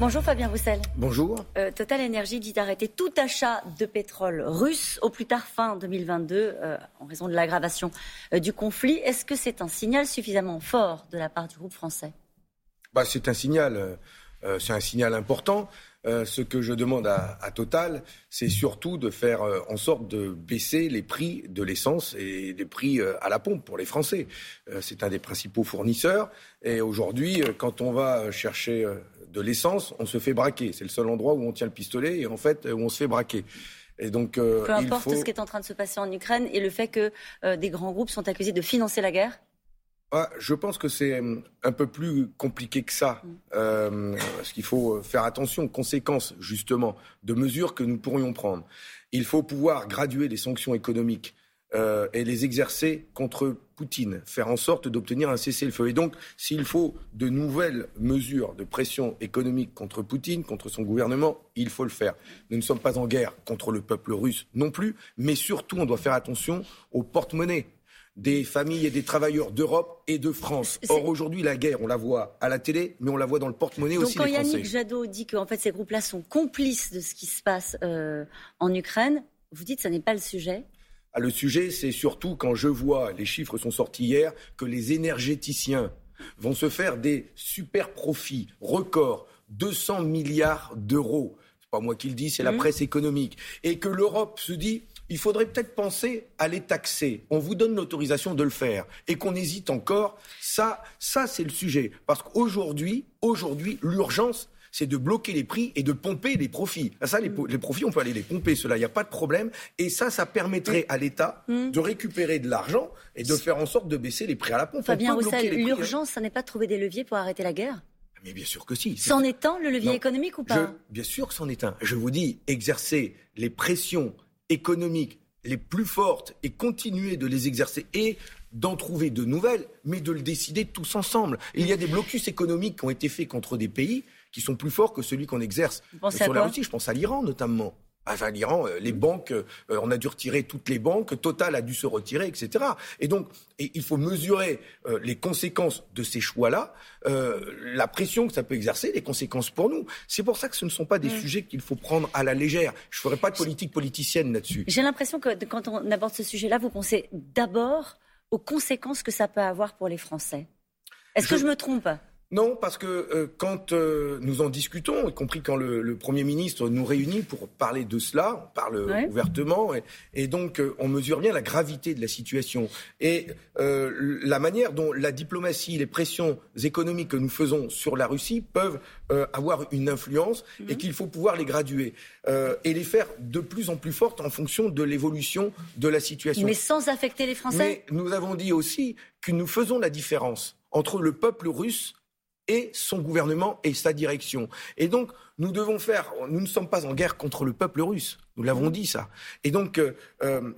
Bonjour Fabien Roussel. Bonjour. Euh, Total Energy dit arrêter tout achat de pétrole russe au plus tard fin 2022 euh, en raison de l'aggravation euh, du conflit. Est-ce que c'est un signal suffisamment fort de la part du groupe français? Bah, C'est un signal, c'est un signal important. ce que je demande à, à Total, c'est surtout de faire en sorte de baisser les prix de l'essence et les prix à la pompe pour les Français. c'est un des principaux fournisseurs. Et aujourd'hui, quand on va chercher de l'essence, on se fait braquer. C'est le seul endroit où on tient le pistolet et en fait où on se fait braquer. Et donc, euh, Peu importe ce qui est en train de se passer en Ukraine et le fait que euh, des grands groupes sont accusés de financer la guerre ah, je pense que c'est euh, un peu plus compliqué que ça, mm. parce qu'il faut faire attention aux conséquences, justement, de mesures que nous pourrions prendre. Il faut pouvoir graduer les sanctions économiques euh, et les exercer contre Poutine, faire en sorte d'obtenir un cessez-le-feu. Et donc, s'il faut de nouvelles mesures de pression économique contre Poutine, contre son gouvernement, il faut le faire. Nous ne sommes pas en guerre contre le peuple russe non plus, mais surtout, on doit faire attention aux porte-monnaies des familles et des travailleurs d'Europe et de France. Or, aujourd'hui, la guerre, on la voit à la télé, mais on la voit dans le porte-monnaie aussi. Donc, quand Yannick Jadot dit que fait, ces groupes-là sont complices de ce qui se passe euh, en Ukraine, vous dites que ce n'est pas le sujet? Ah, le sujet, c'est surtout quand je vois, les chiffres sont sortis hier, que les énergéticiens vont se faire des super profits records, 200 milliards d'euros. C'est pas moi qui le dis, c'est la mmh. presse économique. Et que l'Europe se dit, il faudrait peut-être penser à les taxer. On vous donne l'autorisation de le faire et qu'on hésite encore. Ça, ça c'est le sujet. Parce qu'aujourd'hui, aujourd'hui, l'urgence, c'est de bloquer les prix et de pomper les profits. Ah, ça, les, profits, on peut aller les pomper, cela, il n'y a pas de problème. Et ça, ça permettrait à l'État mmh. de récupérer de l'argent et de faire en sorte de baisser les prix à la pompe. Fabien Roussel, hein. l'urgence, ça n'est pas de trouver des leviers pour arrêter la guerre? Mais bien sûr que si. C'en est un, le levier économique ou pas? Bien sûr que c'en est un. Je vous dis, exercer les pressions économiques les plus fortes et continuer de les exercer et d'en trouver de nouvelles, mais de le décider tous ensemble. Il y a des blocus économiques qui ont été faits contre des pays qui sont plus forts que celui qu'on exerce sur la Russie. Je pense à l'Iran notamment. Enfin, l'Iran, euh, les banques, euh, on a dû retirer toutes les banques, Total a dû se retirer, etc. Et donc, il faut mesurer euh, les conséquences de ces choix-là, la pression que ça peut exercer, les conséquences pour nous. C'est pour ça que ce ne sont pas des sujets qu'il faut prendre à la légère. Je ne ferai pas de politique politicienne là-dessus. J'ai l'impression que quand on aborde ce sujet-là, vous pensez d'abord aux conséquences que ça peut avoir pour les Français. Est-ce que je me trompe? Non, parce que euh, quand euh, nous en discutons, y compris quand le, Premier ministre nous réunit pour parler de cela, on parle ouvertement, et, donc euh, on mesure bien la gravité de la situation et la manière dont la diplomatie, les pressions économiques que nous faisons sur la Russie peuvent avoir une influence et mhm. qu'il faut pouvoir les graduer et les faire de plus en plus fortes en fonction de l'évolution de la situation. Mais sans affecter les Français? Mais nous avons dit aussi que nous faisons la différence entre le peuple russe et son gouvernement et sa direction. Et donc, nous devons faire, nous ne sommes pas en guerre contre le peuple russe, nous l'avons dit ça. Et donc, euh, euh,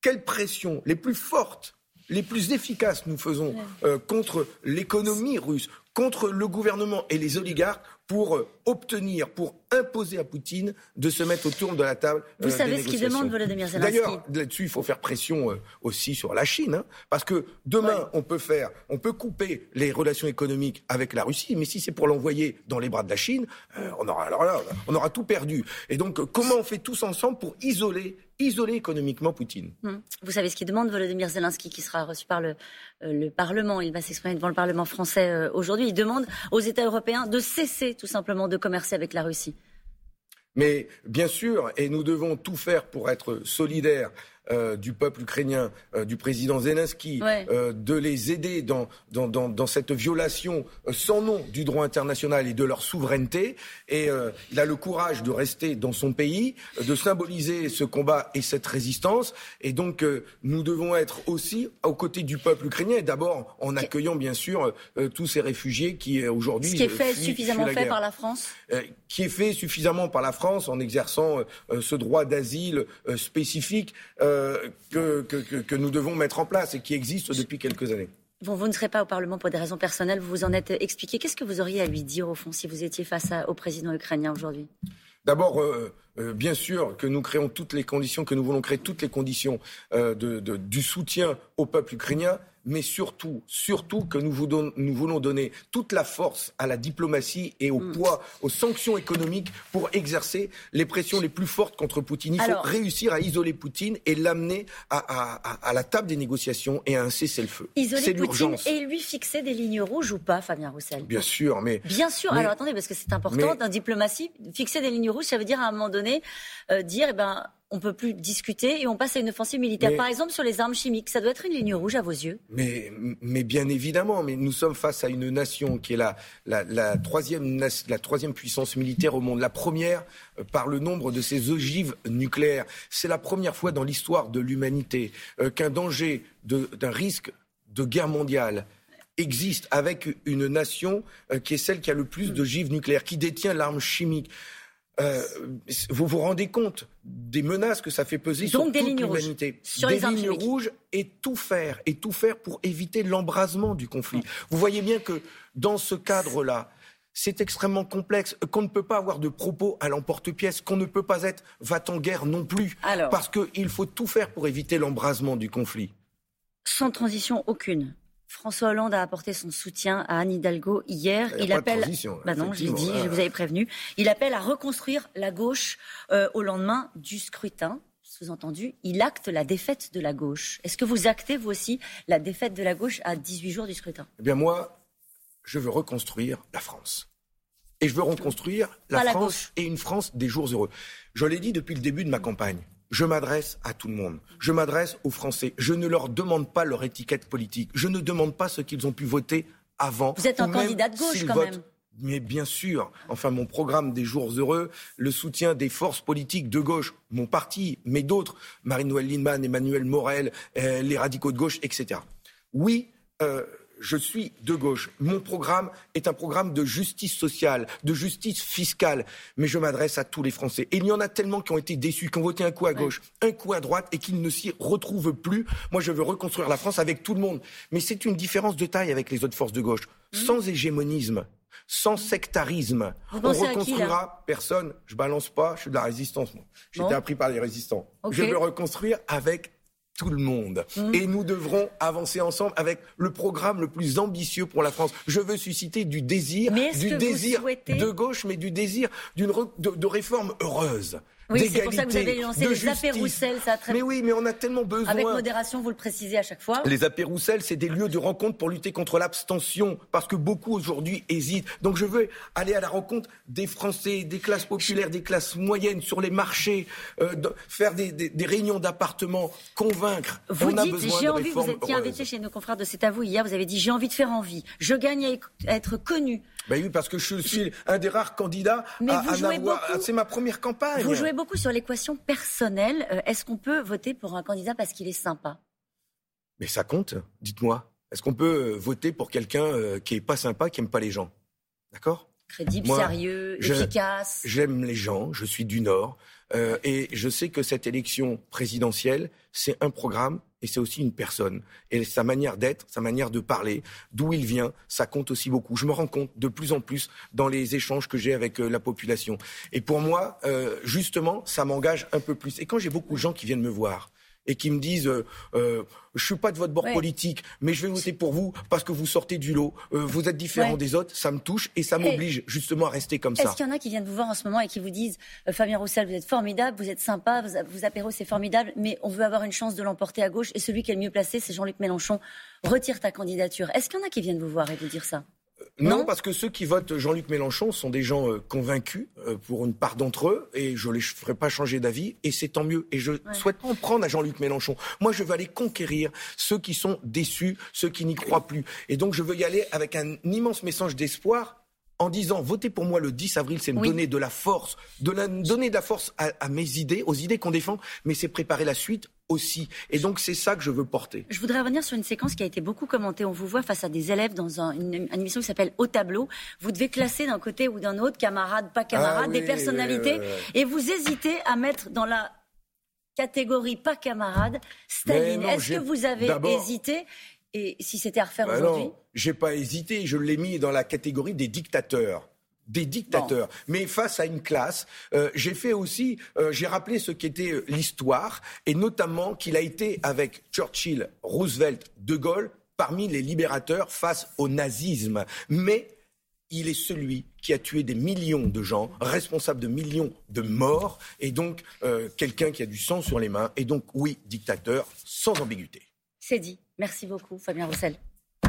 quelles pressions les plus fortes, les plus efficaces nous faisons euh, contre l'économie russe, contre le gouvernement et les oligarques pour obtenir, pour imposer à Poutine de se mettre autour de la table. Vous euh, savez ce qu'il demande Volodymyr Zelensky? D'ailleurs, là-dessus, il faut faire pression euh, aussi sur la Chine, hein, parce que demain, on peut faire, on peut couper les relations économiques avec la Russie, mais si c'est pour l'envoyer dans les bras de la Chine, euh, on aura alors là, on aura tout perdu. Et donc, comment on fait tous ensemble pour isoler isoler économiquement Poutine? Hum. Vous savez ce qu'il demande, Volodymyr Zelensky, qui sera reçu par le, le Parlement. Il va s'exprimer devant le Parlement français aujourd'hui. Il demande aux États européens de cesser tout simplement de commercer avec la Russie. Mais bien sûr, et nous devons tout faire pour être solidaires euh, du peuple ukrainien, euh, du président Zelensky, euh, de les aider dans, dans, dans, dans cette violation sans nom du droit international et de leur souveraineté. Et il a le courage de rester dans son pays, de symboliser ce combat et cette résistance. Et donc, nous devons être aussi aux côtés du peuple ukrainien, d'abord en accueillant, bien sûr, tous ces réfugiés qui aujourd'hui. Ce qui est fait suffisamment fait par la France Qui est fait suffisamment par la France en exerçant ce droit d'asile spécifique. Euh, que, que, nous devons mettre en place et qui existe depuis quelques années. Bon, vous ne serez pas au Parlement pour des raisons personnelles, vous vous en êtes expliqué. Qu'est-ce que vous auriez à lui dire, au fond, si vous étiez face au président ukrainien aujourd'hui? D'abord, euh, euh, bien sûr que nous créons toutes les conditions, que nous voulons créer toutes les conditions de, du soutien au peuple ukrainien, mais surtout, surtout que nous, voulons donner toute la force à la diplomatie et au mm. poids, aux sanctions économiques pour exercer les pressions les plus fortes contre Poutine. Il faut réussir à isoler Poutine et l'amener à, la table des négociations et à un cessez-le-feu. Isoler Poutine et lui fixer des lignes rouges ou pas, Fabien Roussel? Bien sûr, mais... Bien sûr, alors attendez, parce que c'est important, dans diplomatie, fixer des lignes rouges, ça veut dire à un moment donné euh, dire, eh ben, on peut plus discuter et on passe à une offensive militaire. Par exemple, sur les armes chimiques, ça doit être une ligne rouge à vos yeux Mais, mais bien évidemment, mais nous sommes face à une nation qui est la, la, troisième, la troisième puissance militaire au monde, la première euh, par le nombre de ses ogives nucléaires. C'est la première fois dans l'histoire de l'humanité euh, qu'un danger d'un risque de guerre mondiale existe avec une nation euh, qui est celle qui a le plus d'ogives nucléaires, qui détient l'arme chimique. Euh, vous vous rendez compte des menaces que ça fait peser sur toute l'humanité. Des lignes rouges et tout faire, et tout faire pour éviter l'embrasement du conflit. Vous voyez bien que dans ce cadre-là, c'est extrêmement complexe, qu'on ne peut pas avoir de propos à l'emporte-pièce, qu'on ne peut pas être va-t-en-guerre non plus, parce qu'il faut tout faire pour éviter l'embrasement du conflit. Sans transition aucune. François Hollande a apporté son soutien à Anne Hidalgo hier. Il, appelle. Bah non, je dit, je vous avais prévenu. Il appelle à reconstruire la gauche euh, au lendemain du scrutin. Sous-entendu, il acte la défaite de la gauche. Est-ce que vous actez, vous aussi, la défaite de la gauche à 18 jours du scrutin? Eh bien, moi, je veux reconstruire la France. Et je veux reconstruire la France et une France des jours heureux. Je l'ai dit depuis le début de ma campagne. Je m'adresse à tout le monde. Je m'adresse aux Français. Je ne leur demande pas leur étiquette politique. Je ne demande pas ce qu'ils ont pu voter avant. Vous êtes un candidat de gauche quand même. Mais bien sûr, enfin mon programme des jours heureux, le soutien des forces politiques de gauche, mon parti, mais d'autres, Marine-Noël Lindemann, Emmanuel Morel, euh, les radicaux de gauche, etc. Oui, euh, je suis de gauche. Mon programme est un programme de justice sociale, de justice fiscale. Mais je m'adresse à tous les Français. Et il y en a tellement qui ont été déçus, qui ont voté un coup à gauche, un coup à droite et qui ne s'y retrouvent plus. Moi, je veux reconstruire la France avec tout le monde. Mais c'est une différence de taille avec les autres forces de gauche. Mmh. Sans hégémonisme, sans sectarisme. on reconstruira personne. Je balance pas, je suis de la résistance, moi. J'ai été appris par les résistants. Je veux reconstruire avec tout le monde. Mmh. Et nous devrons avancer ensemble avec le programme le plus ambitieux pour la France. Je veux susciter du désir, du désir de gauche, mais du désir d'une de réforme heureuse. Oui, c'est pour ça que vous avez lancé les apéroussels. Ça très... Mais oui, mais on a tellement besoin. Avec modération, vous le précisez à chaque fois. Les apéroussels, c'est des lieux de rencontre pour lutter contre l'abstention, parce que beaucoup aujourd'hui hésitent. Donc je veux aller à la rencontre des Français, des classes populaires, des classes moyennes sur les marchés, euh, faire des, des, réunions d'appartements, convaincre. Vous on dites, j'ai envie, vous étiez invité chez nos confrères de C'est à vous hier, vous avez dit, j'ai envie de faire envie. Je gagne à être connu. Ben oui, parce que je suis un des rares candidats à, à avoir. C'est ma première campagne. Vous jouez beaucoup sur l'équation personnelle. Euh, est-ce qu'on peut voter pour un candidat parce qu'il est sympa? Mais ça compte, dites-moi. Est-ce qu'on peut voter pour quelqu'un euh, qui est pas sympa, qui aime pas les gens? D'accord? Crédible, sérieux, efficace? J'aime les gens, je suis du Nord, et je sais que cette élection présidentielle, c'est un programme et c'est aussi une personne. Et sa manière d'être, sa manière de parler, d'où il vient, ça compte aussi beaucoup. Je me rends compte de plus en plus dans les échanges que j'ai avec euh, la population. Et pour moi, euh, justement, ça m'engage un peu plus. Et quand j'ai beaucoup de gens qui viennent me voir, et qui me disent euh, euh, je suis pas de votre bord politique, mais je vais voter pour vous parce que vous sortez du lot, euh, vous êtes différent des autres, ça me touche et ça m'oblige justement à rester comme ça. Est-ce qu'il y en a qui viennent vous voir en ce moment et qui vous disent euh, Fabien Roussel, vous êtes formidable, vous êtes sympa, vous, vous apéro c'est formidable, mais on veut avoir une chance de l'emporter à gauche et celui qui est le mieux placé, c'est Jean-Luc Mélenchon. Retire ta candidature. Est-ce qu'il y en a qui viennent vous voir et vous dire ça? Non, parce que ceux qui votent Jean-Luc Mélenchon sont des gens euh, convaincus euh, pour une part d'entre eux, et je ne les ferai pas changer d'avis, et c'est tant mieux. Et je souhaite pas en prendre à Jean-Luc Mélenchon. Moi, je veux aller conquérir ceux qui sont déçus, ceux qui n'y croient plus. Et donc, je veux y aller avec un immense message d'espoir en disant votez pour moi le 10 avril, c'est me donner de la force, de donner de la force à, mes idées, aux idées qu'on défend, mais c'est préparer la suite aussi. Et donc c'est ça que je veux porter. Je voudrais revenir sur une séquence qui a été beaucoup commentée. On vous voit face à des élèves dans une, émission qui s'appelle Au tableau. Vous devez classer d'un côté ou d'un autre, camarades, pas camarades, ah des personnalités, et vous hésitez à mettre dans la catégorie pas camarade Staline. Est-ce que vous avez hésité? Et si c'était à refaire bah aujourd'hui? J'ai pas hésité, je l'ai mis dans la catégorie des dictateurs des dictateurs. Mais face à une classe, euh, j'ai fait aussi, euh, j'ai rappelé ce qu'était euh, l'histoire, et notamment qu'il a été avec Churchill, Roosevelt, De Gaulle, parmi les libérateurs face au nazisme. Mais il est celui qui a tué des millions de gens, responsable de millions de morts, et donc euh, quelqu'un qui a du sang sur les mains, et donc oui, dictateur, sans ambiguïté. C'est dit. Merci beaucoup, Fabien Roussel.